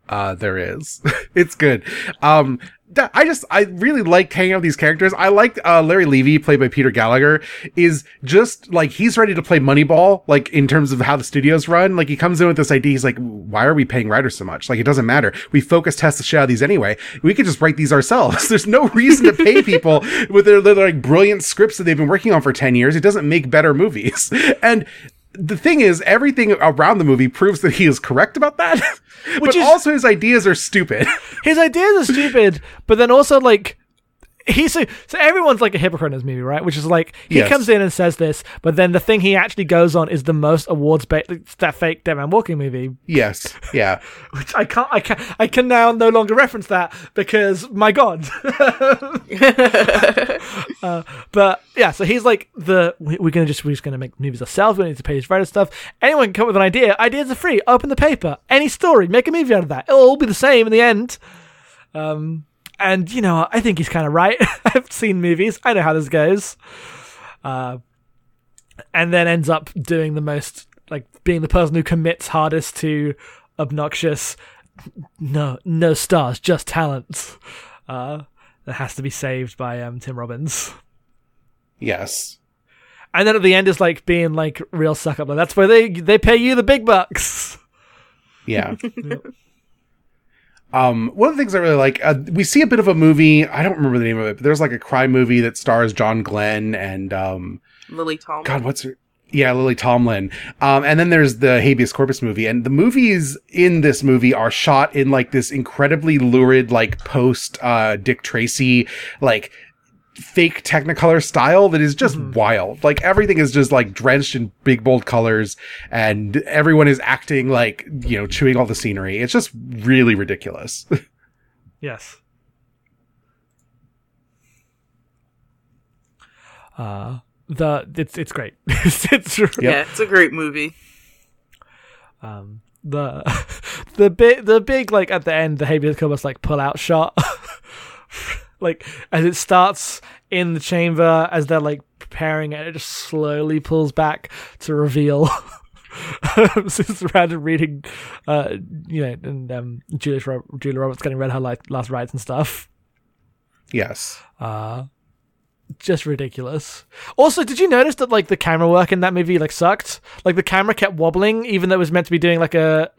Uh, there is. it's good. Um, I just, I really liked hanging out with these characters. I liked, uh, Larry Levy, played by Peter Gallagher, is just like, he's ready to play Moneyball, like, in terms of how the studios run. Like, he comes in with this idea. He's like, why are we paying writers so much? Like, it doesn't matter. We focus test the shit out of these anyway. We could just write these ourselves. There's no reason to pay people with their, their like brilliant scripts that they've been working on for 10 years. It doesn't make better movies. And, the thing is, everything around the movie proves that he is correct about that. but is- also his ideas are stupid. His ideas are stupid, but then also like he's so, so everyone's like a hypocrite in this movie, right? Which is like he Yes. comes in and says this, but then the thing he actually goes on is the most awards bait that fake Dead Man Walking movie, Yes. Yeah. which I can't, I can, I can now no longer reference that because my god. uh, but yeah, so he's like the we, we're gonna just we're just gonna make movies ourselves. We need to pay his writer stuff. Anyone can come up with an idea. Ideas are free. Open the paper. Any story, make a movie out of that. It'll all be the same in the end. Um, and you know, I think he's kind of right. I've seen movies. I know how this goes. Uh, and then ends up doing the most like being the person who commits hardest to obnoxious no no stars just talent uh that has to be saved by um tim robbins Yes. and then at the end is like being like real suck up like that's where they they pay you the big bucks Yeah. Um, one of the things I really like, uh, we see a bit of a movie. I don't remember the name of it, but there's like a crime movie that stars John Glenn and um, Lily Tomlin. God, what's her? Yeah, Lily Tomlin. Um, and then there's the habeas corpus movie, and the movies in this movie are shot in like this incredibly lurid, like post uh, Dick Tracy, like fake Technicolor style that is just wild. Like everything is just like drenched in big bold colors, and everyone is acting like you know chewing all the scenery. It's just really ridiculous. yes uh the it's it's great it's, it's Yeah, it's a great movie. um the the big the big like at the end the habeas corpus like pull out shot like as it starts in the chamber as they're like preparing it it just slowly pulls back to reveal since Brandon reading uh you know and um Julia, Ro- Julia Roberts getting read her like last rites and stuff yes. uh just ridiculous. Also, did you notice that like the camera work in that movie like sucked? Like the camera kept wobbling, even though it was meant to be doing like a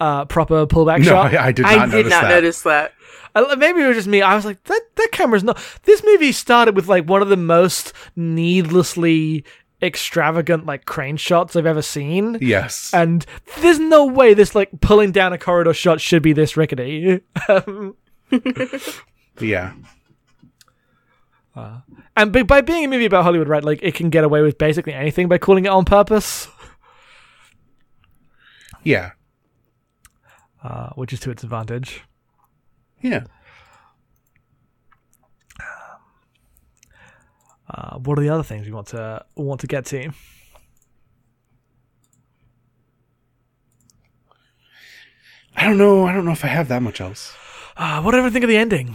uh, proper pullback No, shot. I, I did not I did not that. notice that. Uh, Maybe it was just me. I was like, that that camera's not. This movie started with like one of the most needlessly extravagant like crane shots I've ever seen. Yes. And there's no way this like pulling down a corridor shot should be this rickety. Um, yeah. and by, by being a movie about Hollywood, right, like it can get away with basically anything by calling it on purpose. Yeah. uh, which is to its advantage. Yeah. Uh, what are the other things we want to want to get to? I don't know. I don't know if I have that much else. Uh, what do I think of the ending?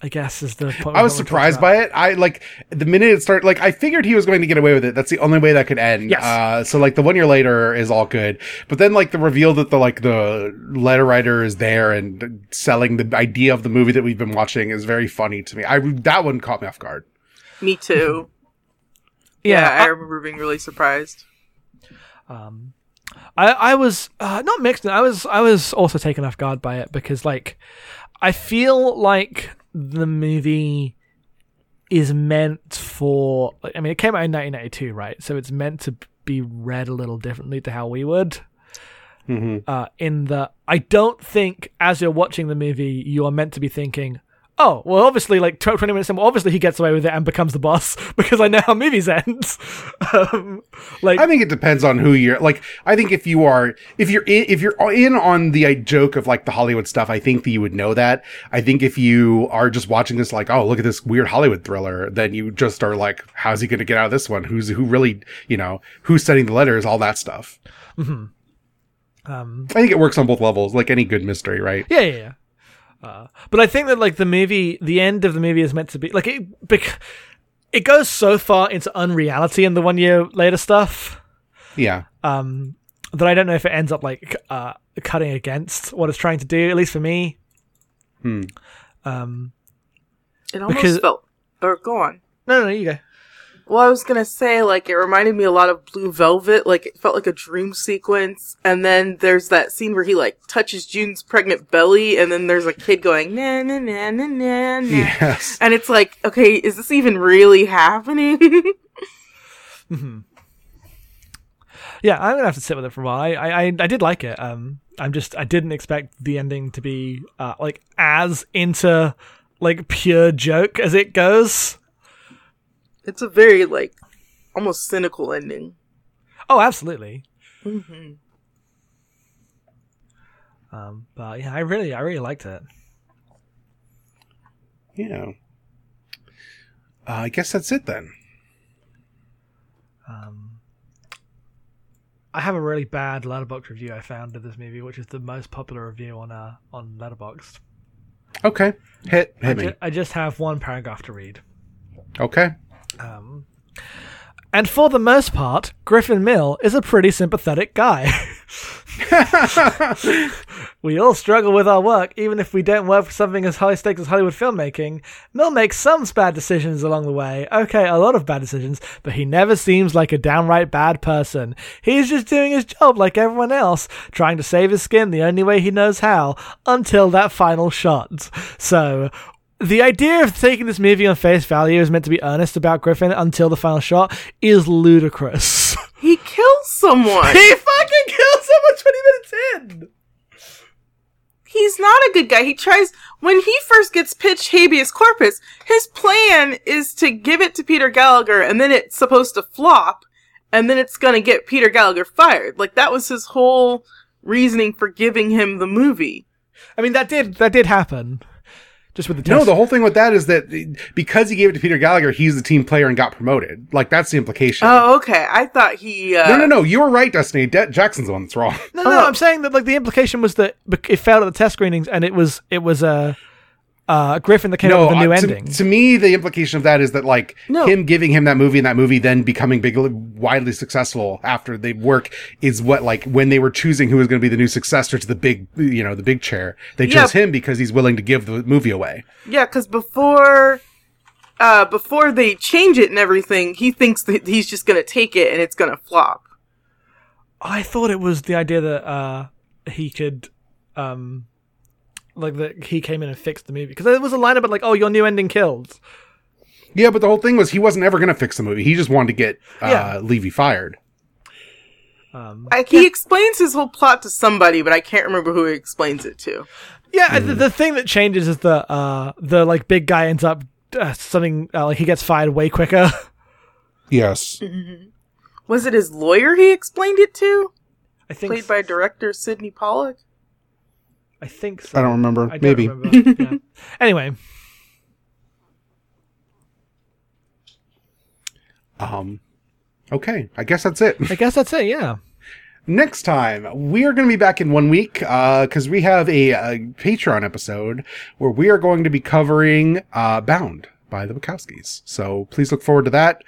I guess is the. I was surprised by it. I like the minute it started. Like I figured he was going to get away with it. That's the only way that could end. Yes. Uh, so like the one year later is all good, but then like the reveal that the like the letter writer is there and selling the idea of the movie that we've been watching is very funny to me. I that one caught me off guard. Me too. Yeah, yeah, I I- remember being really surprised. Um, I I was uh, not mixed. I was I was also taken off guard by it because like I feel like the movie is meant for. I mean, it came out in 1992, right? So it's meant to be read a little differently to how we would. hmm uh, in the I don't think as you're watching the movie you are meant to be thinking, oh, well, obviously, like 20 minutes in, well, obviously he gets away with it and becomes the boss because I know how movies end. um, like, I think it depends on who you're like. I think if you are, if you're in, if you're in on the uh, joke of like the Hollywood stuff, I think that you would know that. I think if you are just watching this, like, oh, look at this weird Hollywood thriller, then you just are like, how's he going to get out of this one? Who's who really, you know, who's sending the letters, all that stuff. um, I think it works on both levels, like any good mystery, right? yeah, yeah, yeah. Uh, but I think that like the movie, the end of the movie is meant to be like it. Bec- it goes so far into unreality in the one year later stuff Yeah. um, that I don't know if it ends up like uh, cutting against what it's trying to do. At least for me. Hmm. Um, It almost Because- felt. Or go on. no, no, no, you go. Well, I was gonna say, like, it reminded me a lot of Blue Velvet. Like, it felt like a dream sequence. And then there's that scene where he, like, touches June's pregnant belly, and then there's a kid going, na na na na na na. Yes. And it's like, okay, is this even really happening? Yeah, I'm gonna have to sit with it for a while. I, I, I, I did like it. Um, I'm just, I didn't expect the ending to be uh, like as into like pure joke as it goes. It's a very like almost cynical ending. Oh, absolutely. hmm Um, but yeah, I really, I really liked it. Yeah. Uh, I guess that's it then. Um, I have a really bad Letterboxd review I found of this movie, which is the most popular review on uh on Letterboxd. Okay. Hit I, hit me. ju- I just have one paragraph to read. Okay. Um, and for the most part, Griffin Mill is a pretty sympathetic guy. we all struggle with our work, even if we don't work for something as high stakes as Hollywood filmmaking. Mill makes some bad decisions along the way. Okay, a lot of bad decisions, but he never seems like a downright bad person. He's just doing his job like everyone else, trying to save his skin the only way he knows how, until that final shot. So, the idea of taking this movie on face value is meant to be earnest about Griffin until the final shot is ludicrous. He kills someone. he fucking kills someone 20 minutes in! He's not a good guy. He tries when he first gets pitched habeas corpus. His plan is to give it to Peter Gallagher, and then it's supposed to flop, and then it's gonna get Peter Gallagher fired. Like that was his whole reasoning for giving him the movie. I mean, that did that did happen. Just with the No, the whole thing with that is that because he gave it to Peter Gallagher, he's the team player and got promoted. Like that's the implication. Oh, okay. I thought he. Uh, no, no, no. You were right, Destiny. De- Jackson's the one that's wrong. no, no, Oh. I'm saying that like the implication was that it failed at the test screenings, and it was it was uh, uh, Griffin that came no, up with a new uh, to, ending. to me, the implication of that is that like No. him giving him that movie and that movie then becoming big, widely successful after they work is what like when they were choosing who was going to be the new successor to the big, you know, the big chair. They Yeah. chose him because he's willing to give the movie away. Yeah, because before, uh, before they change it and everything, he thinks that he's just gonna take it and it's gonna flop. I thought it was the idea that uh, he could, um, like that he came in and fixed the movie because there was a line about like, "Oh, your new ending killed." Yeah, but the whole thing was he wasn't ever going to fix the movie. He just wanted to get uh, Yeah. Levy fired. Um, Like he explains his whole plot to somebody, but I can't remember who he explains it to. yeah, the, the thing that changes is the uh, the like big guy ends up uh, something uh, like he gets fired way quicker. Yes. Was it his lawyer he explained it to? I think Played by director Sydney Pollack. I think so. I don't remember. I don't Maybe. remember. yeah. Anyway, Um, okay, I guess that's it. I guess that's it. Yeah. Next time, we are going to be back in one week because we have a, a Patreon episode where we are going to be covering uh, Bound by the Wachowskis. So please look forward to that.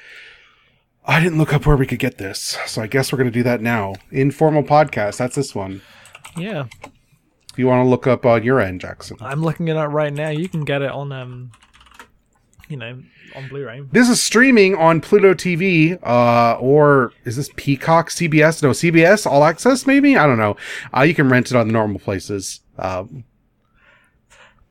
I didn't look up where we could get this, so I guess we're going to do that now. Informal podcast, that's this one. Yeah. If you want to look up on your end, Jackson. I'm looking it up right now. You can get it on um, you know, on Blu-ray. This is streaming on Pluto TV, uh, or is this Peacock, CBS? No, CBS All Access, maybe? I don't know. Uh, you can rent it on the normal places. Um,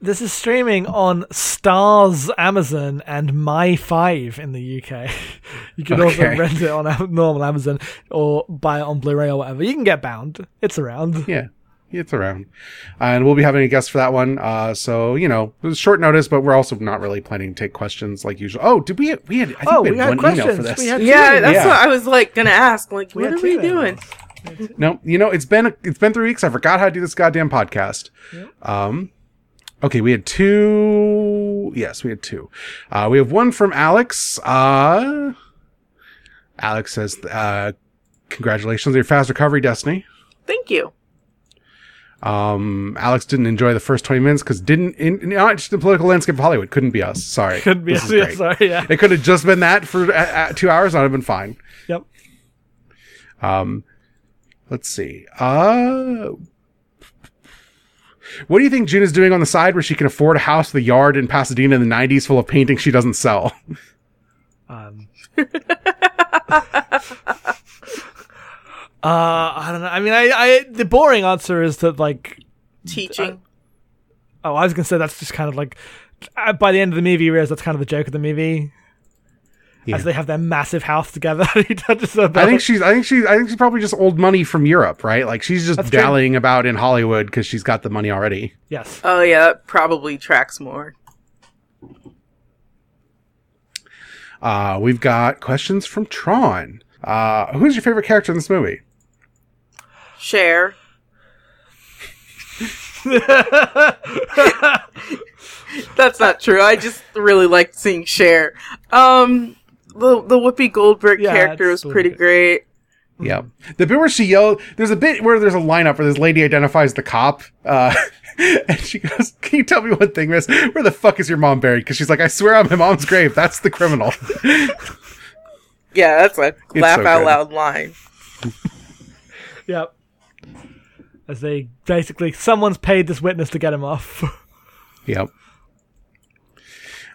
This is streaming on Stars Amazon and My Five in the UK. you can also rent it on normal Amazon or buy it on Blu-ray or whatever. You can get Bound. It's around. yeah, it's around. And we'll be having a guest for that one. Uh, so, you know, it was short notice, but we're also not really planning to take questions like usual. Oh, did we, we had, I think Oh, we we had had one email for questions. this. We had Yeah, that's Yeah. what I was like gonna ask. Like, We what are we two doing? No, you know, it's been it's been three weeks. I forgot how to do this goddamn podcast. Um, okay, we had two. Yes, we had two. Uh, we have one from Alex. Uh, Alex says, uh, "Congratulations on your fast recovery, Destiny." Thank you. Um, Alex didn't enjoy the first twenty minutes because didn't in, in, not just the political landscape of Hollywood couldn't be us. Sorry, Couldn't be. This is Yeah, sorry. Yeah. It could have just been that for uh, two hours. I'd have been fine. Yep. Um, let's see. Uh, what do you think June is doing on the side where she can afford a house with a yard in Pasadena in the 90s full of paintings she doesn't sell? Um. Uh, I don't know. I mean, I, I, the boring answer is that like, Teaching. oh, I was gonna say that's just kind of like, uh, by the end of the movie, you realize that's kind of the joke of the movie, Yeah. as they have their massive house together. he touches her I think she's, I think she's, I think she's probably just old money from Europe, right? Like she's just That's true. dallying about in Hollywood because she's got the money already. yes. oh yeah, that probably tracks more. Uh, we've got questions from Tron. Uh, who's your favorite character in this movie? Cher. That's not true. I just really liked seeing Cher. Um, the the Whoopi Goldberg Yeah, character was pretty really great. Yeah. The bit where she yelled, there's a bit where there's a lineup where this lady identifies the cop, uh, and she goes, Can you tell me one thing, miss? Where the fuck is your mom buried? Because she's like, I swear on my mom's grave, that's the criminal. Yeah, that's a laugh so out good. loud line. Yep. As they basically, someone's paid this witness to get him off. yep.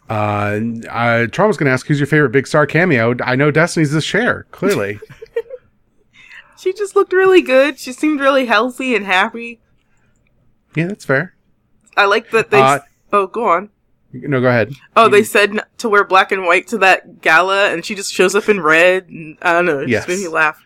Uh, uh, Tron going to ask, Who's your favorite big star cameo? I know Destiny's the Cher, clearly. She just looked really good. She seemed really healthy and happy. yeah, that's fair. I like that they. Uh, oh, go on. No, go ahead. Oh, they said to wear black and white to that gala, and she just shows up in red. And, I don't know. It Yes. just made me laugh.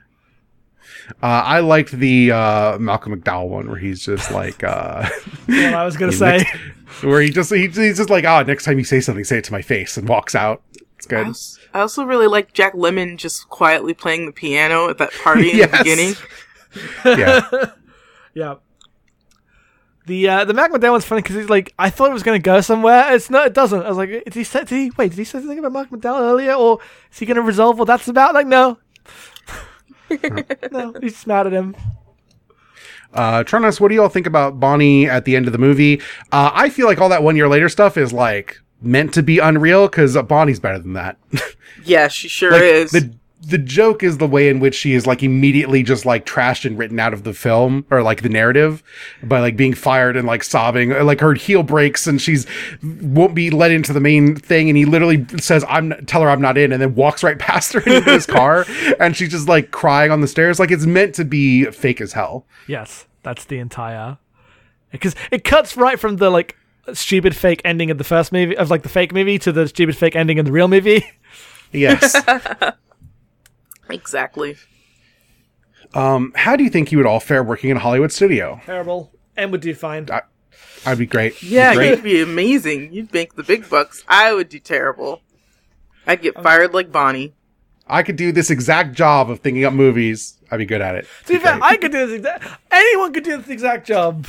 Uh, I liked the uh, Malcolm McDowell one where he's just like, uh, what I was gonna say. next- where he just he, he's just like, oh, next time you say something, say it to my face, and walks out. It's I good. I also really like Jack Lemmon just quietly playing the piano at that party in Yes. the beginning. Yeah, Yeah. The uh, the Mac McDowell one's funny because he's like, I thought it was going to go somewhere. It's not. It doesn't. I was like, did he say? Did he wait? Did he say something about Mark McDowell earlier, or is he going to resolve what that's about? Like, no, no. He's just mad at him. uh, Tronos, what do you all think about Bonnie at the end of the movie? Uh, I feel like all that one year later stuff is like meant to be unreal because Bonnie's better than that. Yeah, she sure like, is. the the joke is the way in which she is like immediately just like trashed and written out of the film or like the narrative by like being fired and like sobbing uh, like her heel breaks and she's won't be let into the main thing and he literally says i'm tell her i'm not in and then walks right past her into his car and she's just like crying on the stairs like it's meant to be fake as hell Yes, that's the entire. Because it cuts right from the like stupid fake ending of the first movie of like the fake movie to the stupid fake ending in the real movie. yes exactly. um how do you think you would all fare working in a hollywood studio Terrible. And would do fine. i'd be great Yeah, great. you'd be amazing. You'd make the big bucks. I would do terrible. I'd get fired like Bonnie. i could do this exact job of thinking up movies i'd be good at it To be fair, I could do this exact. Anyone could do this exact job.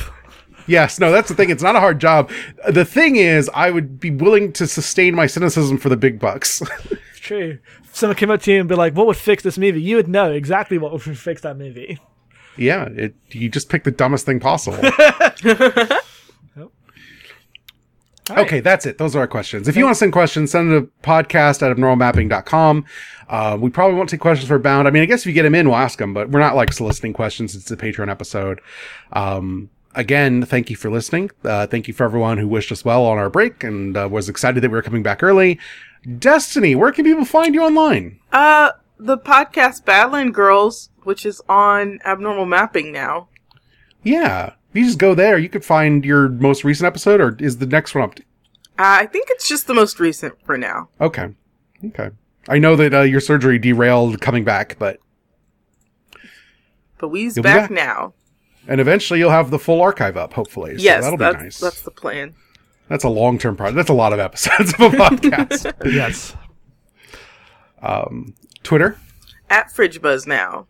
Yes, no, that's the thing. It's not a hard job. The thing is, I would be willing to sustain my cynicism for the big bucks. True. If someone came up to you and be like, "What would fix this movie?" You would know exactly what would fix that movie. yeah, it, you just pick the dumbest thing possible. Okay, that's it. Those are our questions. If you want to send questions, send them to podcast at abnormalmapping.com. Uh, we probably won't take questions for bound. I mean, I guess if you get them in, we'll ask them, but we're not like soliciting questions. It's a Patreon episode. Um, again, thank you for listening. Uh, thank you for everyone who wished us well on our break and uh, was excited that we were coming back early. Destiny, where can people find you online? Uh, the podcast Badland Girls, which is on Abnormal Mapping now. Yeah. If you just go there, you could find your most recent episode, or is the next one up? To- Uh, I think it's just the most recent for now. okay. Okay. I know that uh, your surgery derailed coming back, but But we's back, back. now. and eventually you'll have the full archive up, hopefully. So yes, that'll that's, be nice. that's the plan. That's a long term project. That's a lot of episodes of a podcast. Yes. Twitter, At Fridge Buzz now.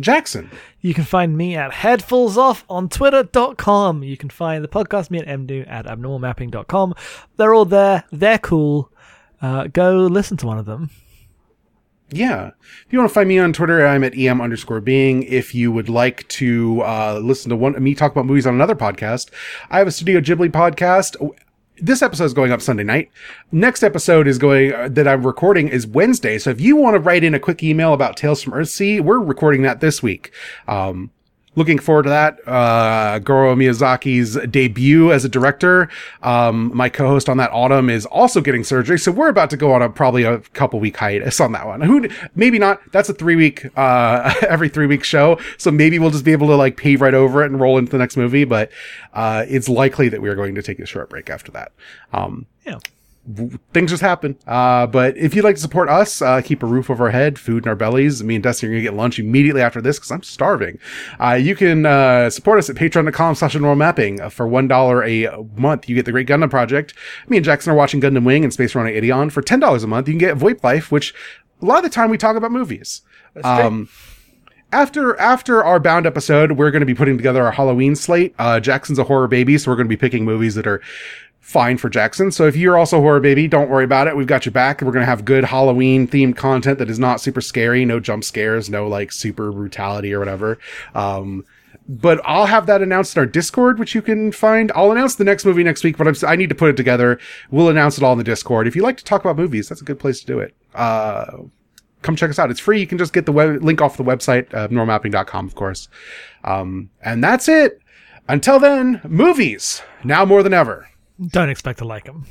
Jackson. You can find me at headfulsoff on twitter.com. You can find the podcast, me and Mdu, at abnormalmapping.com. They're all there. They're cool. Uh, go listen to one of them. Yeah. If you want to find me on Twitter, I'm at em underscore being. If you would like to uh, listen to one me talk about movies on another podcast, I have a Studio Ghibli podcast. This episode is going up Sunday night. Next episode is going uh, that I'm recording is Wednesday. So if you want to write in a quick email about Tales from Earthsea, we're recording that this week. Um, looking forward to that. Uh, Goro Miyazaki's debut as a director. Um, my co-host on that autumn is also getting surgery, so we're about to go on a probably a couple week hiatus on that one. Who maybe not? That's a three week, uh, every three week show, so maybe we'll just be able to like pave right over it and roll into the next movie. But uh, it's likely that we are going to take a short break after that. Um, Yeah. Things just happen. Uh, but if you'd like to support us, uh, keep a roof over our head, food in our bellies. Me and Dusty are going to get lunch immediately after this because I'm starving. Uh, you can, uh, support us at patreon.com slash normal mapping. Uh, For $1 a month, you get the Great Gundam Project. Me and Jackson are watching Gundam Wing and Space Runner Ideon. For $10 a month, you can get VoIP Life, which a lot of the time we talk about movies. Um, after after our bound episode, we're going to be putting together our Halloween slate. Uh, Jackson's a horror baby, so we're going to be picking movies that are fine for Jackson. So if you're also horror baby, don't worry about it. We've got your back. We're going to have good Halloween themed content that is not super scary, no jump scares, no like super brutality or whatever. Um, but I'll have that announced in our Discord, which you can find. I'll announce the next movie next week, but I'm, I need to put it together. We'll announce it all in the Discord. If you like to talk about movies, that's a good place to do it. Uh, come check us out. It's free. You can just get the web, link off the website, uh, normalmapping.com, of course. Um, and that's it. Until then, movies, now more than ever. Don't expect to like them.